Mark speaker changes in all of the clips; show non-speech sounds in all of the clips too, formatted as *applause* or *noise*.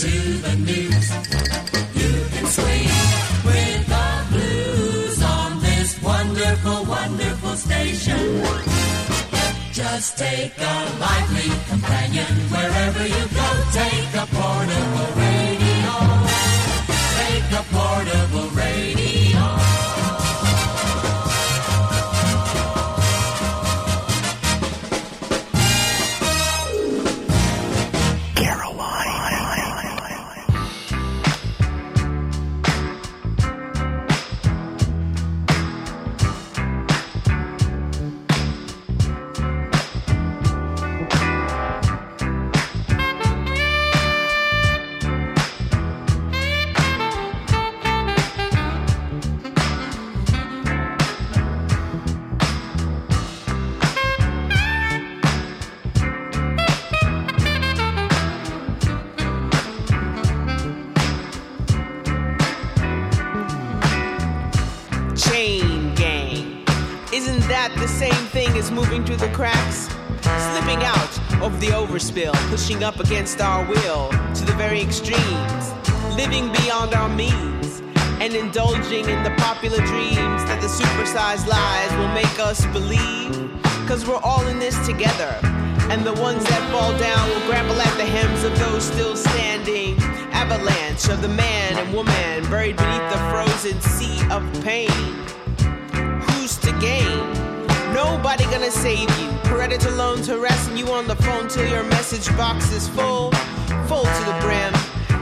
Speaker 1: to the news. You can swing with the blues on this wonderful, wonderful station. Just take a lively companion wherever you go. Take a portable radio.
Speaker 2: Against our will to the very extremes, living beyond our means, and indulging in the popular dreams that the supersized lies will make us believe. Cause we're all in this together, and the ones that fall down will grapple at the hems of those still standing. Avalanche of the man and woman buried beneath the frozen sea of pain who's to gain? Nobody gonna save you. Predator loans harassing you on the phone till your message box is full, full to the brim.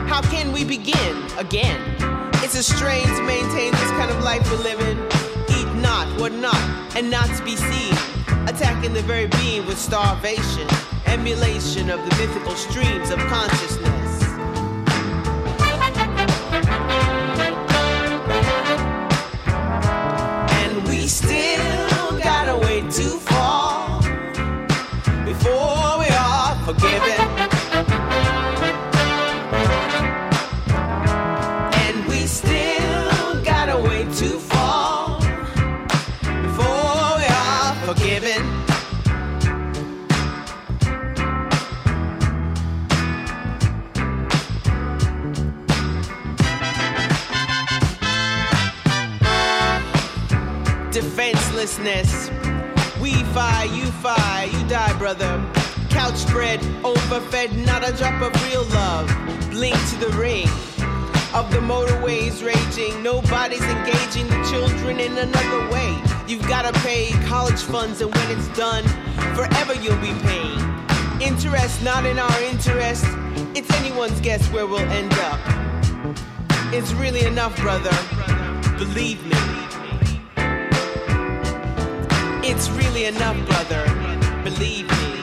Speaker 2: How can we begin again? It's a strain to maintain this kind of life we're living. Eat not, what not, and not to be seen. Attacking the very being with starvation, emulation of the mythical streams of consciousness. And we still spread, overfed, not a drop of real love. Blink to the ring of the motorways raging. Nobody's engaging the children in another way. You've gotta pay college funds, and when it's done, forever you'll be paying. Interest not in our interest. It's anyone's guess where we'll end up. It's really enough, brother. Believe me. It's really enough, brother. Believe me.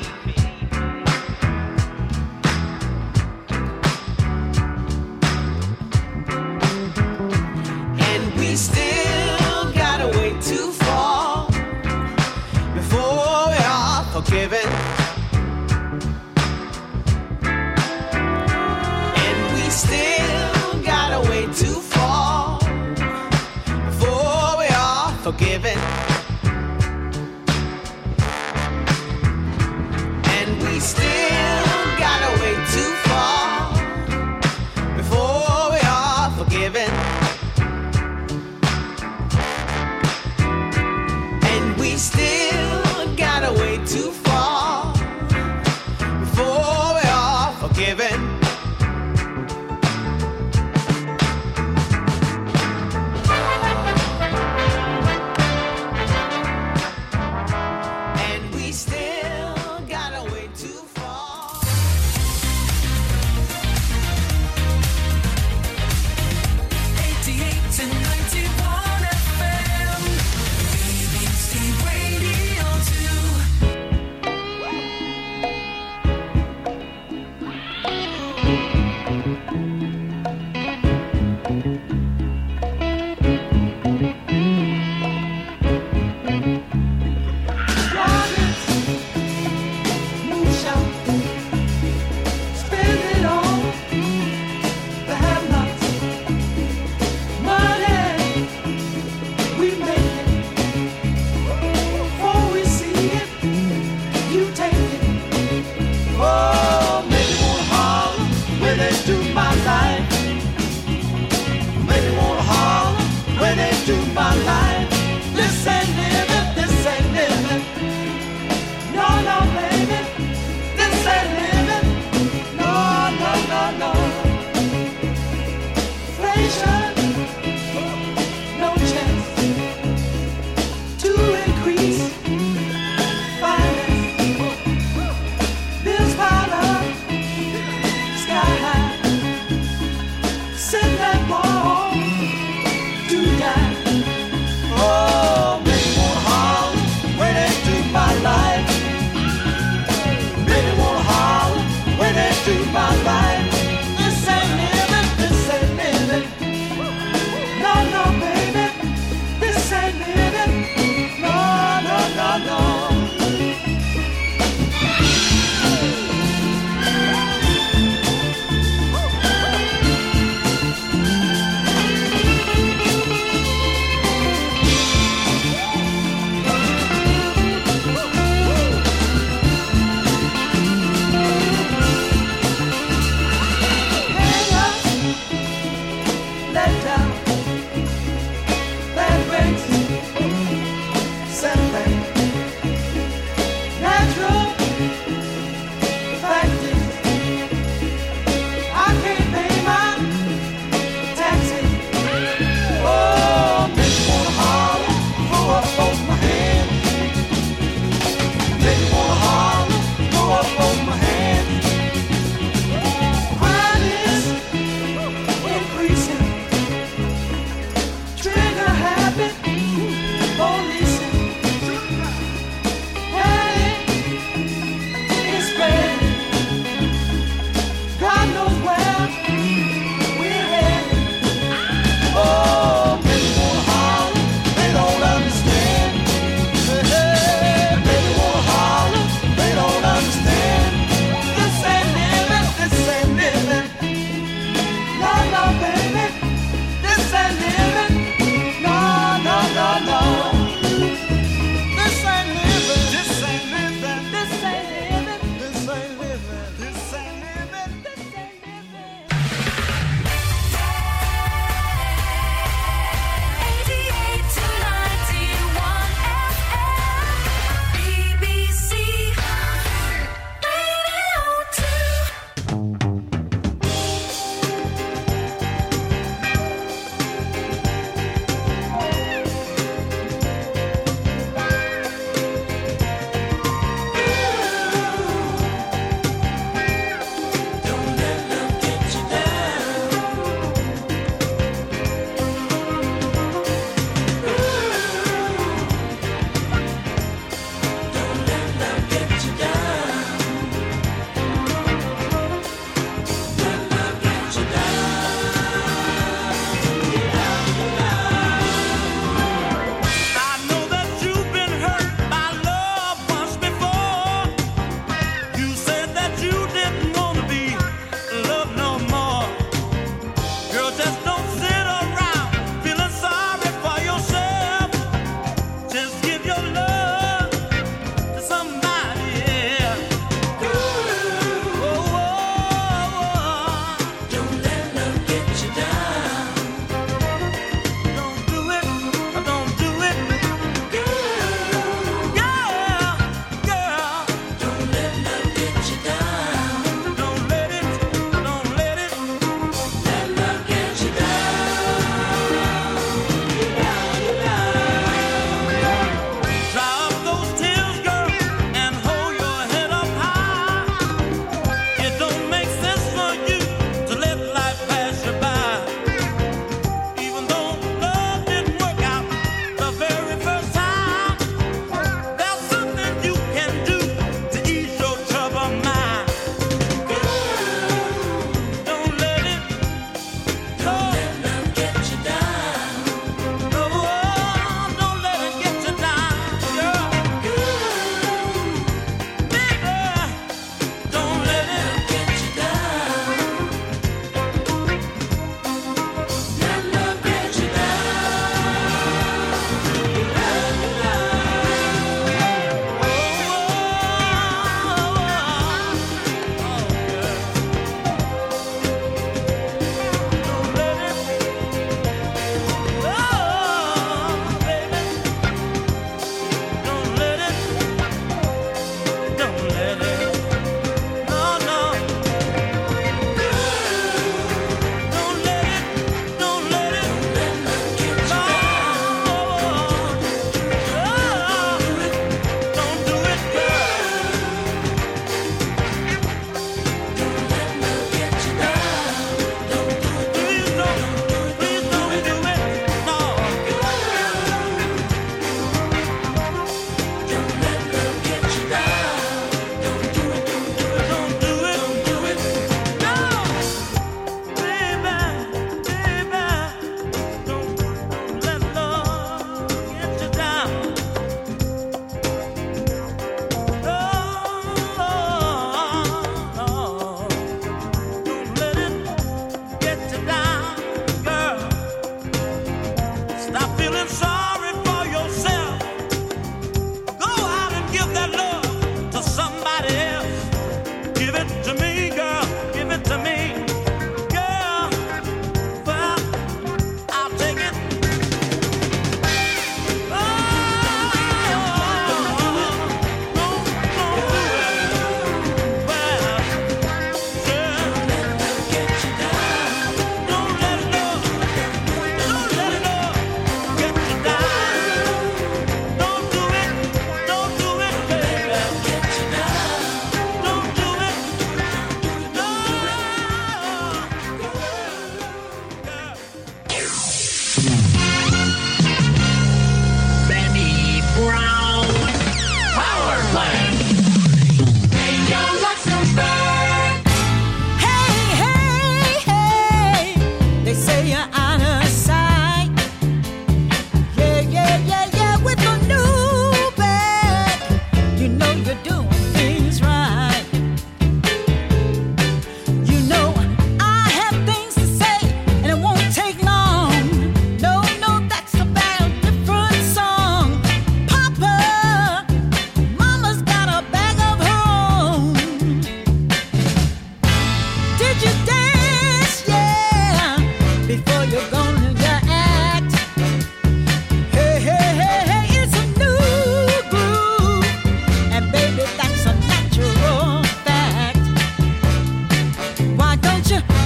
Speaker 3: Change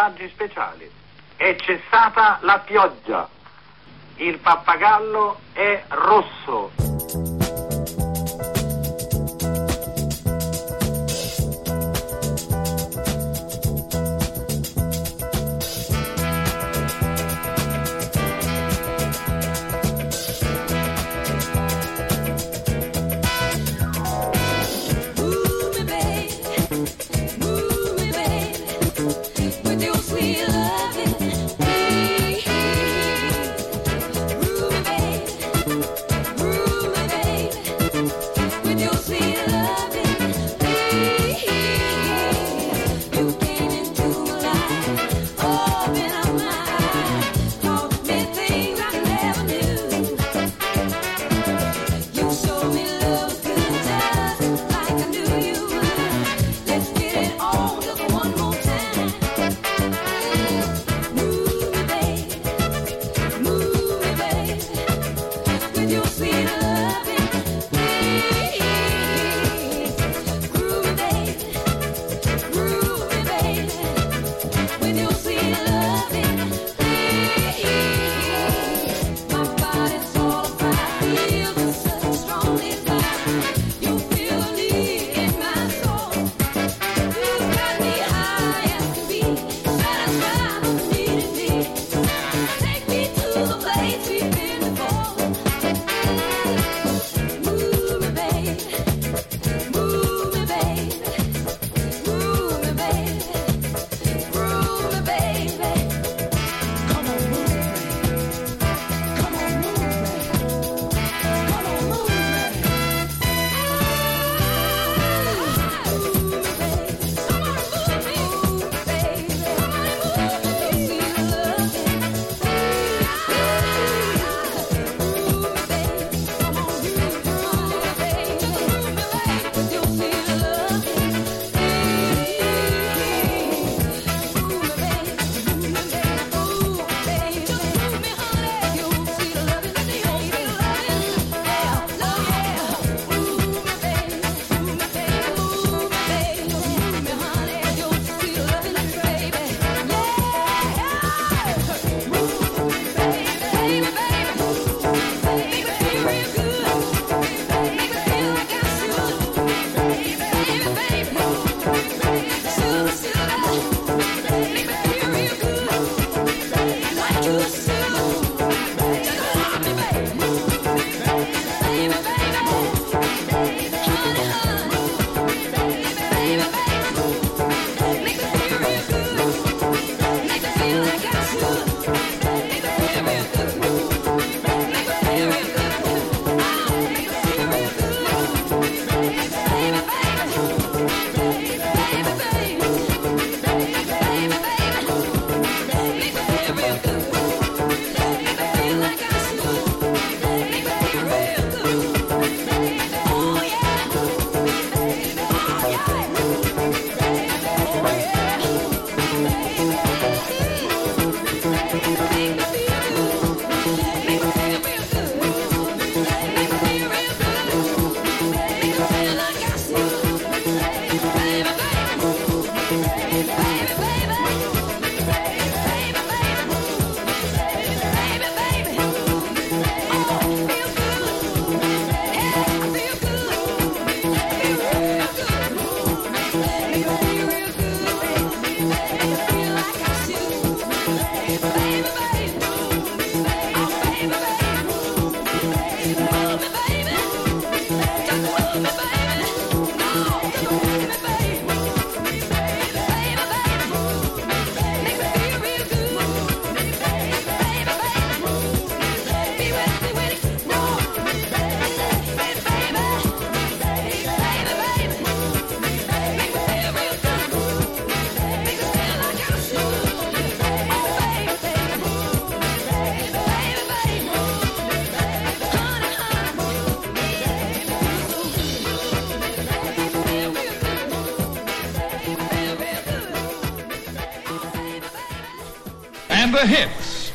Speaker 4: messaggi speciali. È cessata la pioggia. Il pappagallo è rosso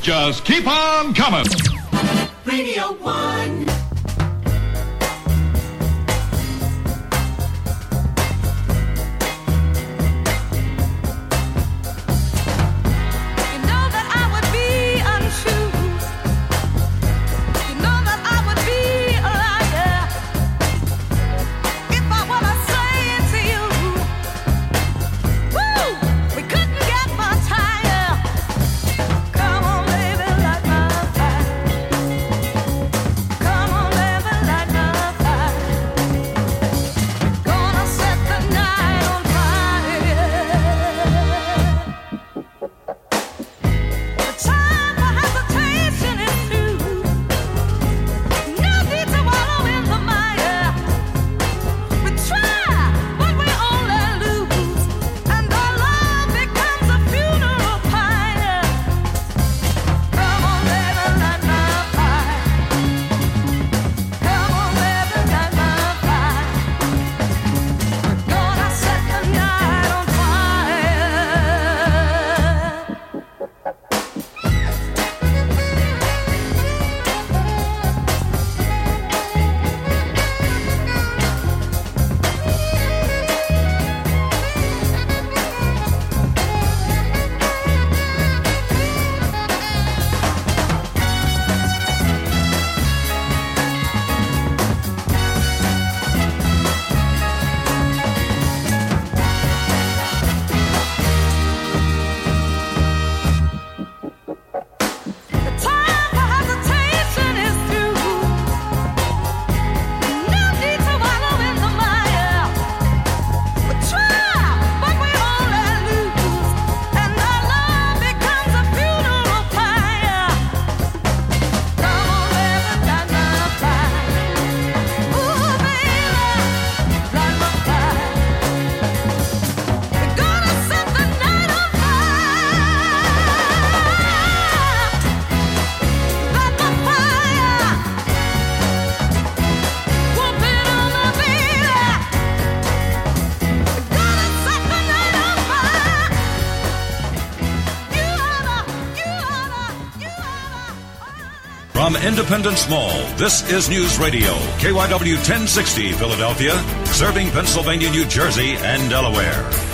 Speaker 5: Just
Speaker 6: keep on coming.
Speaker 5: Radio 1.
Speaker 7: Independence Mall, this is News Radio, KYW 1060 Philadelphia, serving Pennsylvania, New Jersey, and Delaware.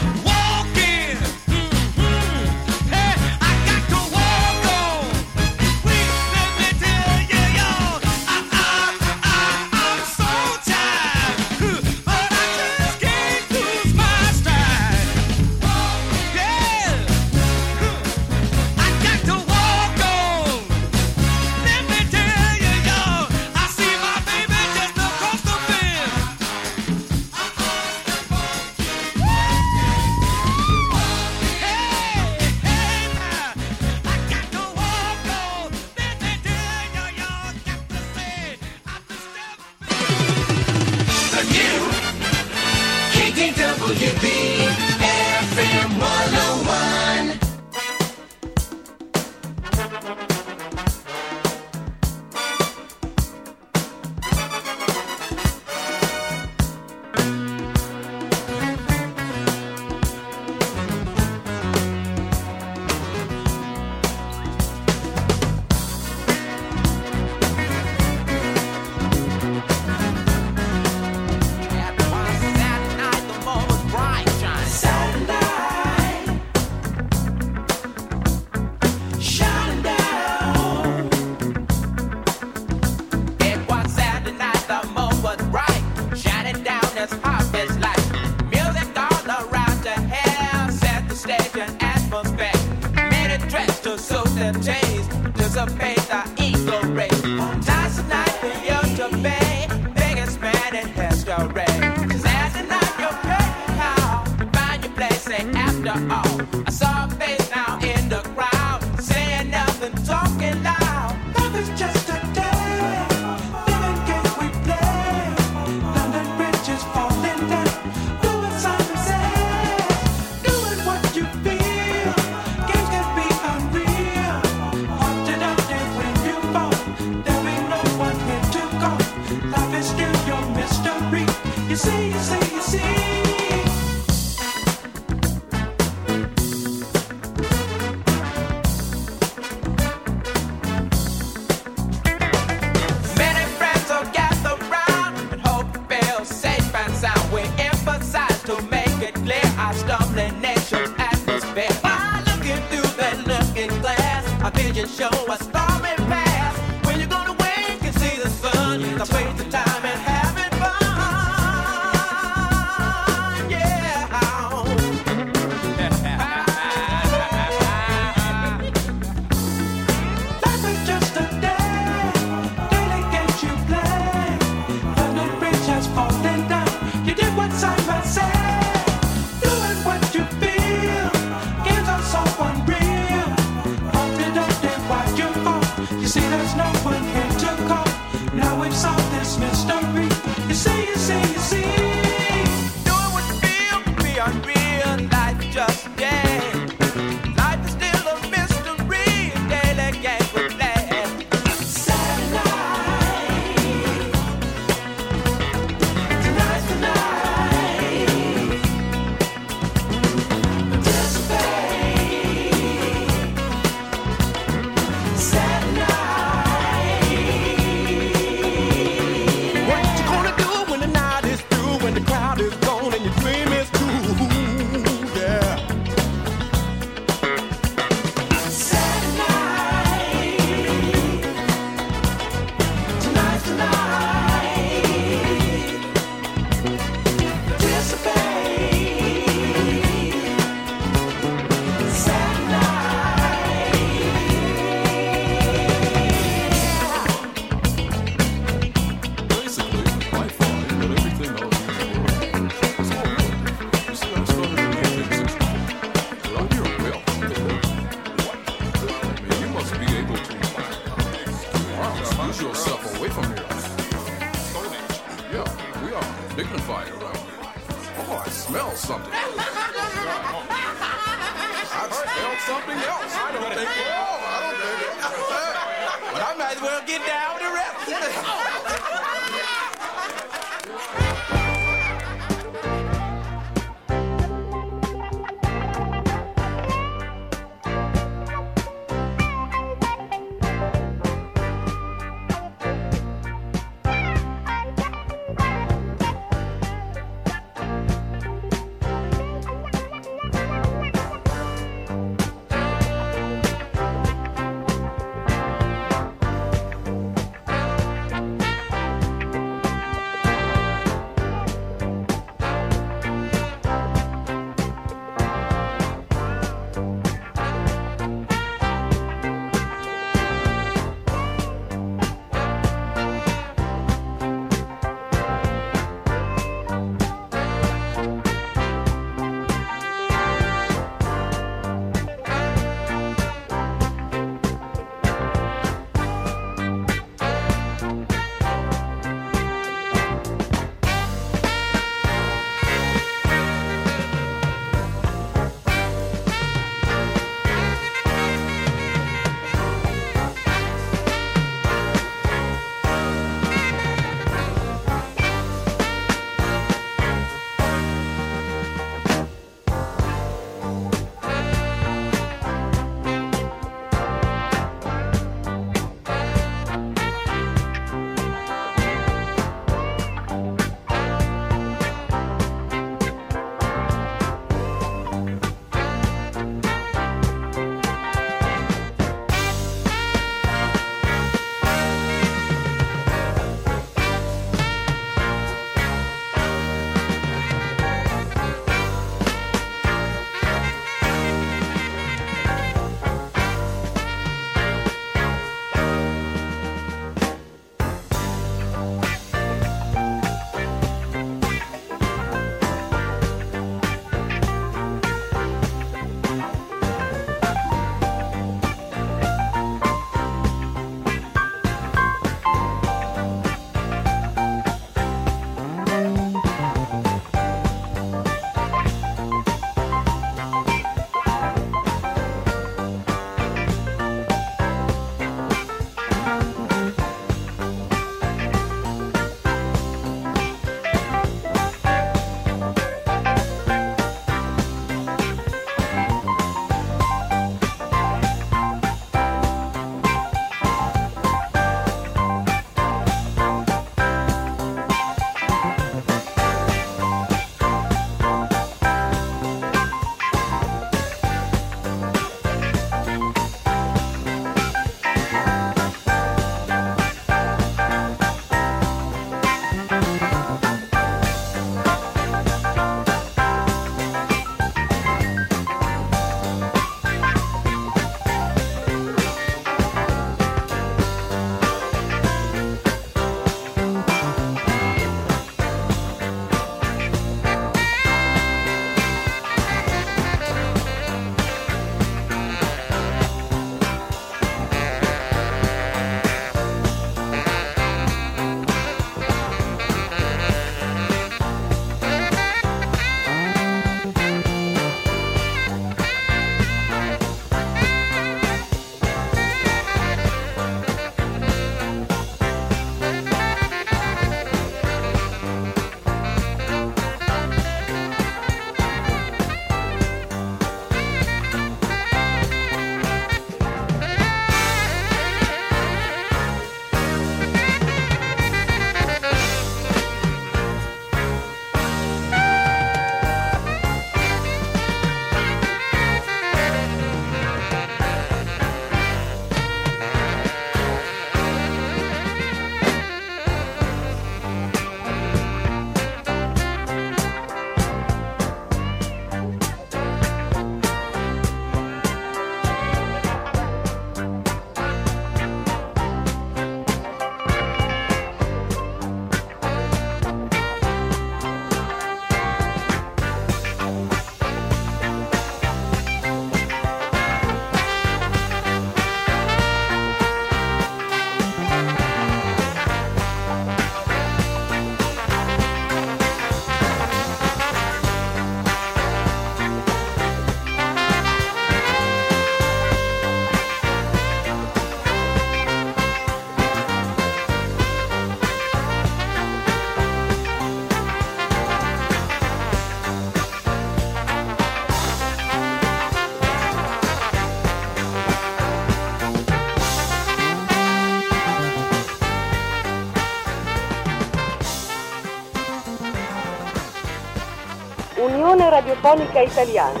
Speaker 8: Radiofonica Italiana.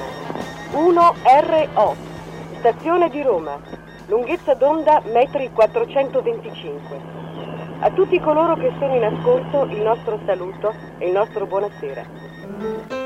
Speaker 8: 1RO Stazione di Roma Lunghezza d'onda metri 425 A tutti coloro che sono in ascolto il nostro saluto e il nostro buonasera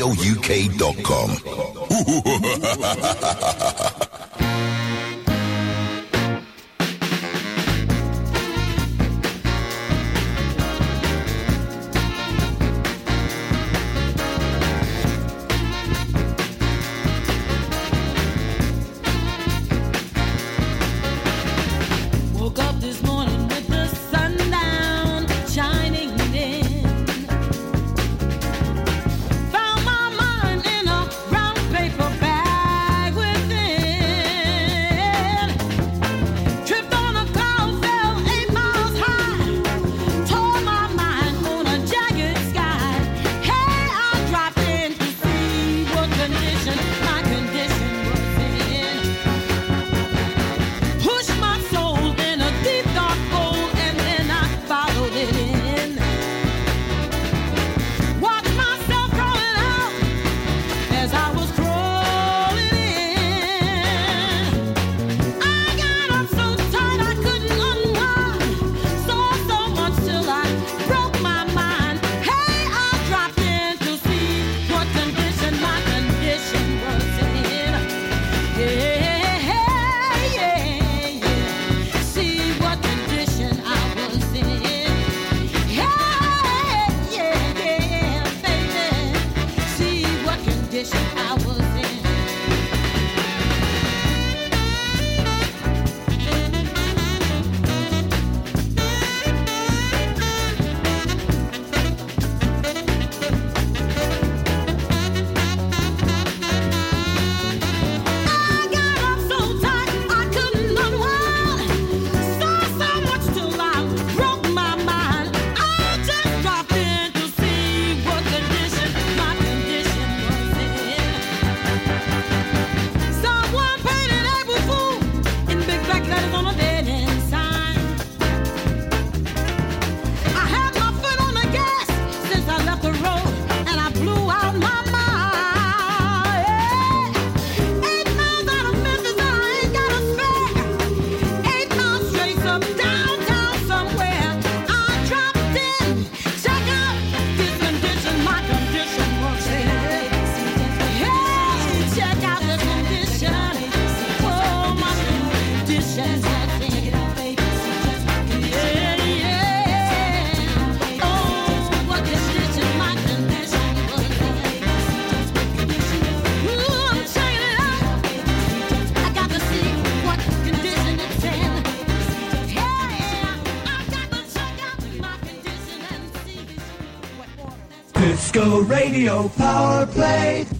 Speaker 9: VisionRadioUK.com. *laughs*
Speaker 3: Radio Power Play.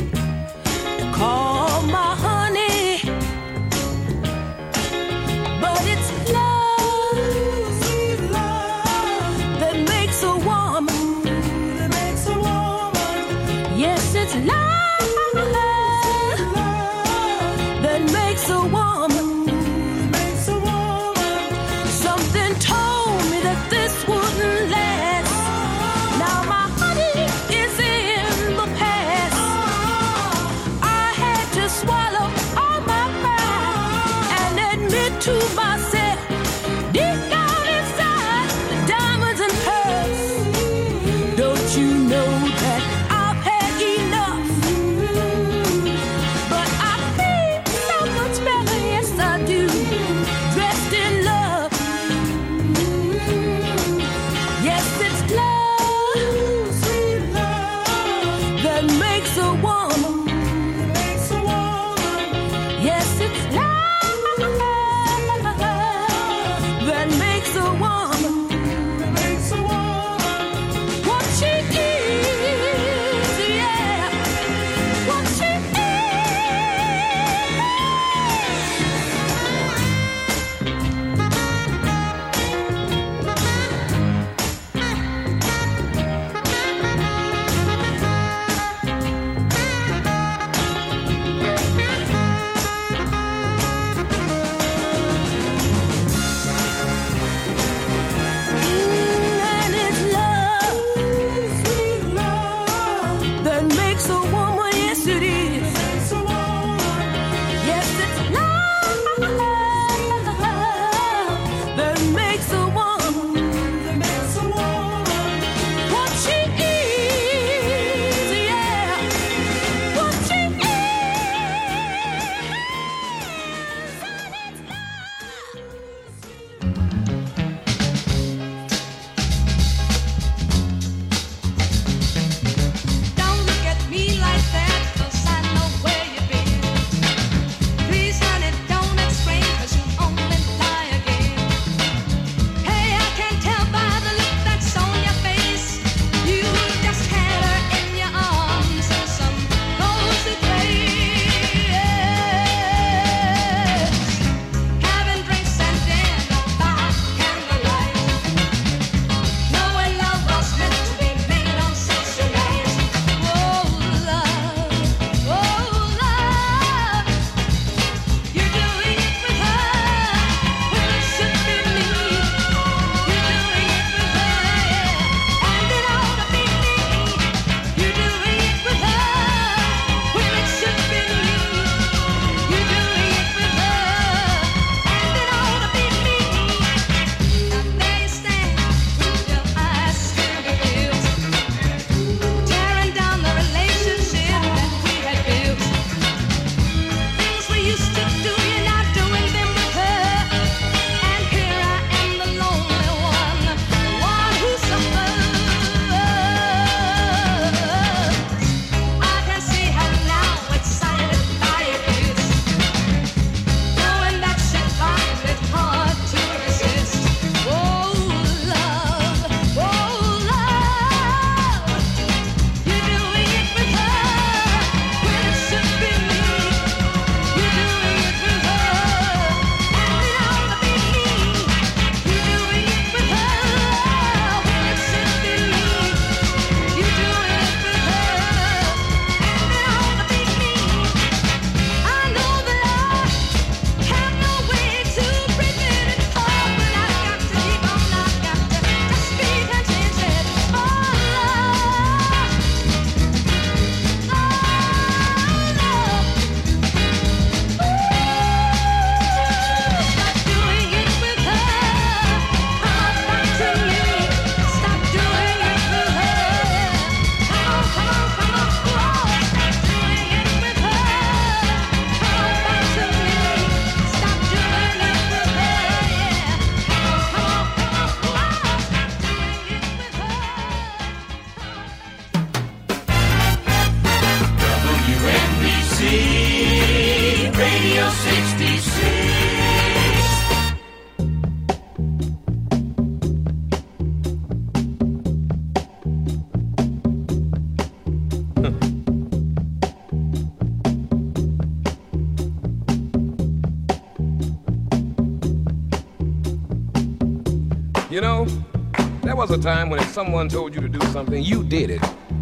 Speaker 10: time when if someone told you to do something, you did it.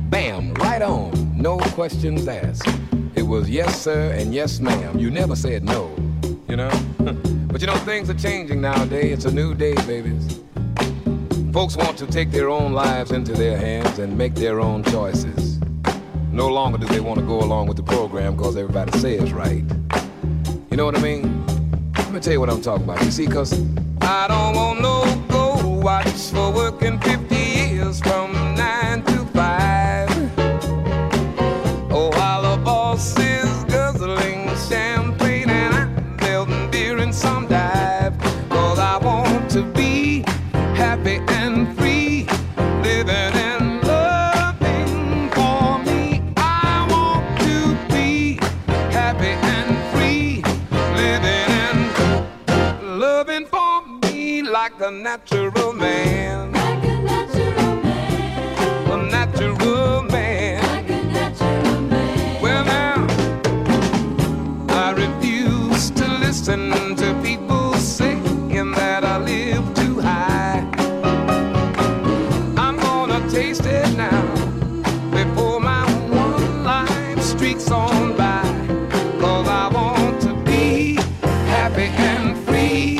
Speaker 10: Bam, right on. No questions asked. It was yes, sir, and yes, ma'am. You never said no, you know? *laughs* but you know, things are changing nowadays. It's a new day, babies. Folks want to take their own lives into their hands and make their own choices. No longer do they want to go along with the program because everybody says right. You know what I mean? Let me tell you what I'm talking about. You see, because I don't want no gold watch for working 50 I'm gonna taste it now before my one life streaks on by. I want to be happy and free,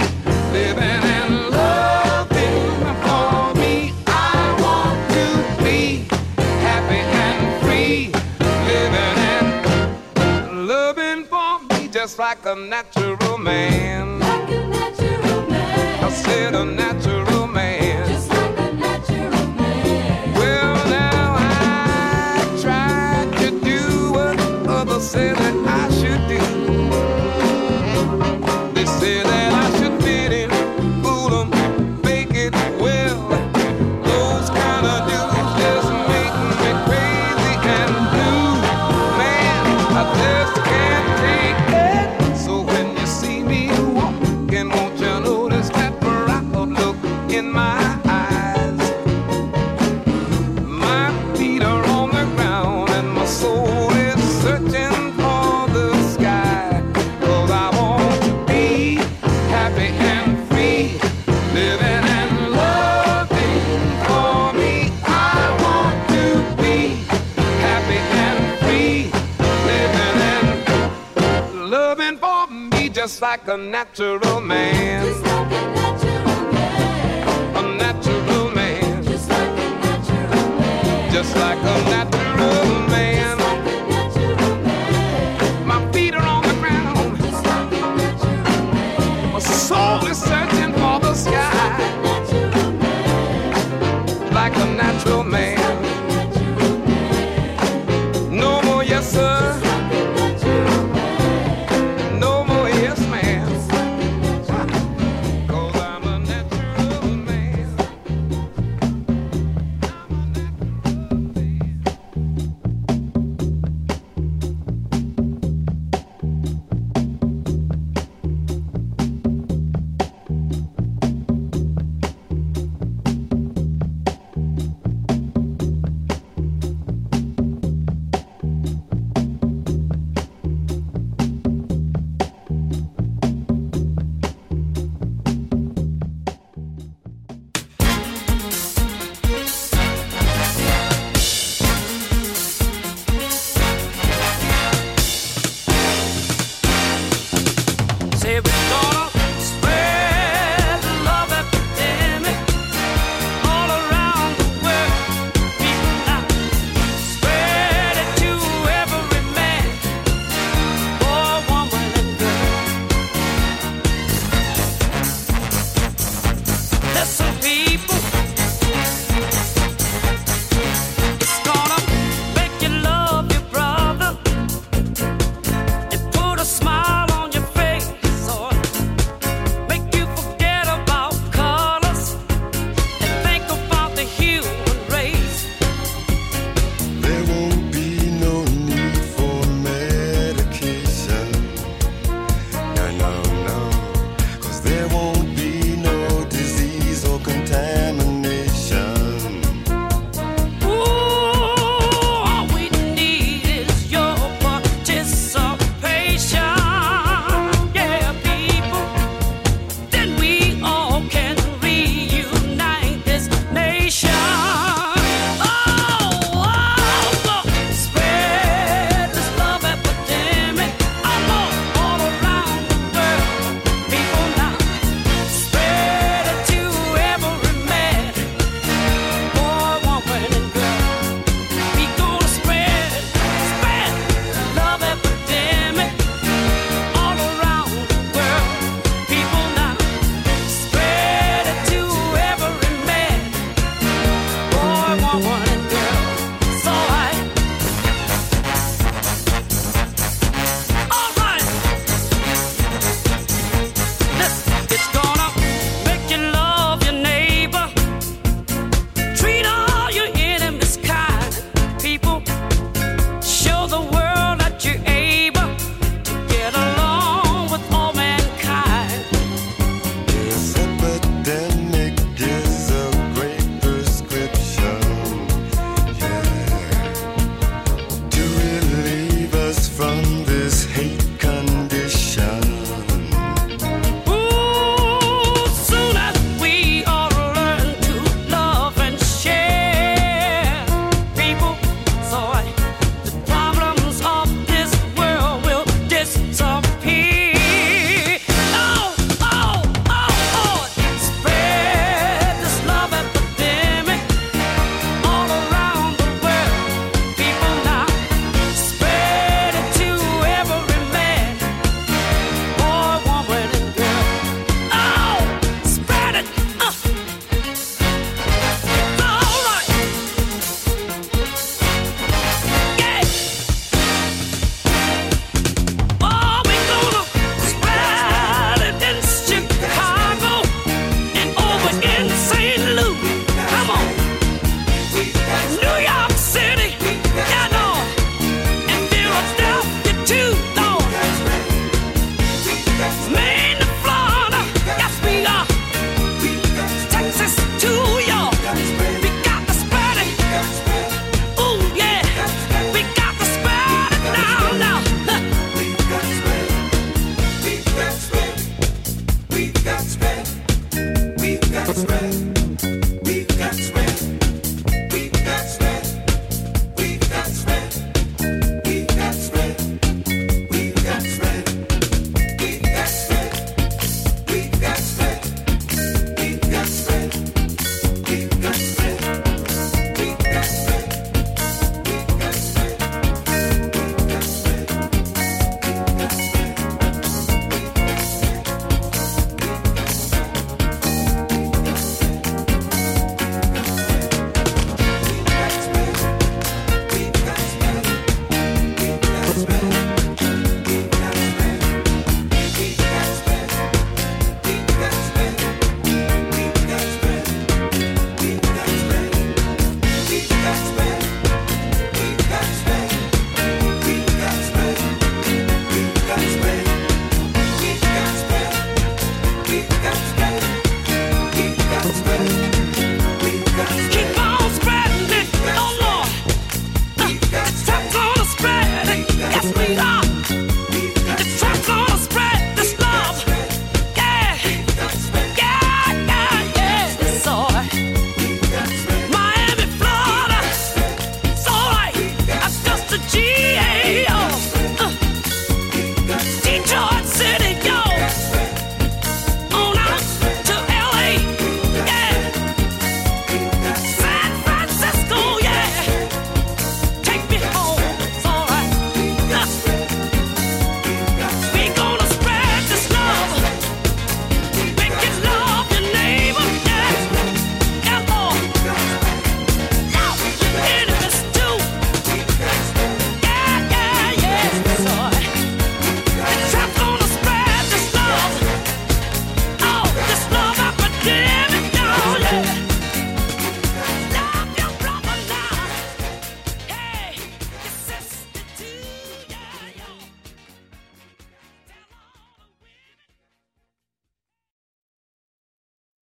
Speaker 10: living and loving for me. I want to be happy and free, living and loving for me just like a natural man. Like a natural man.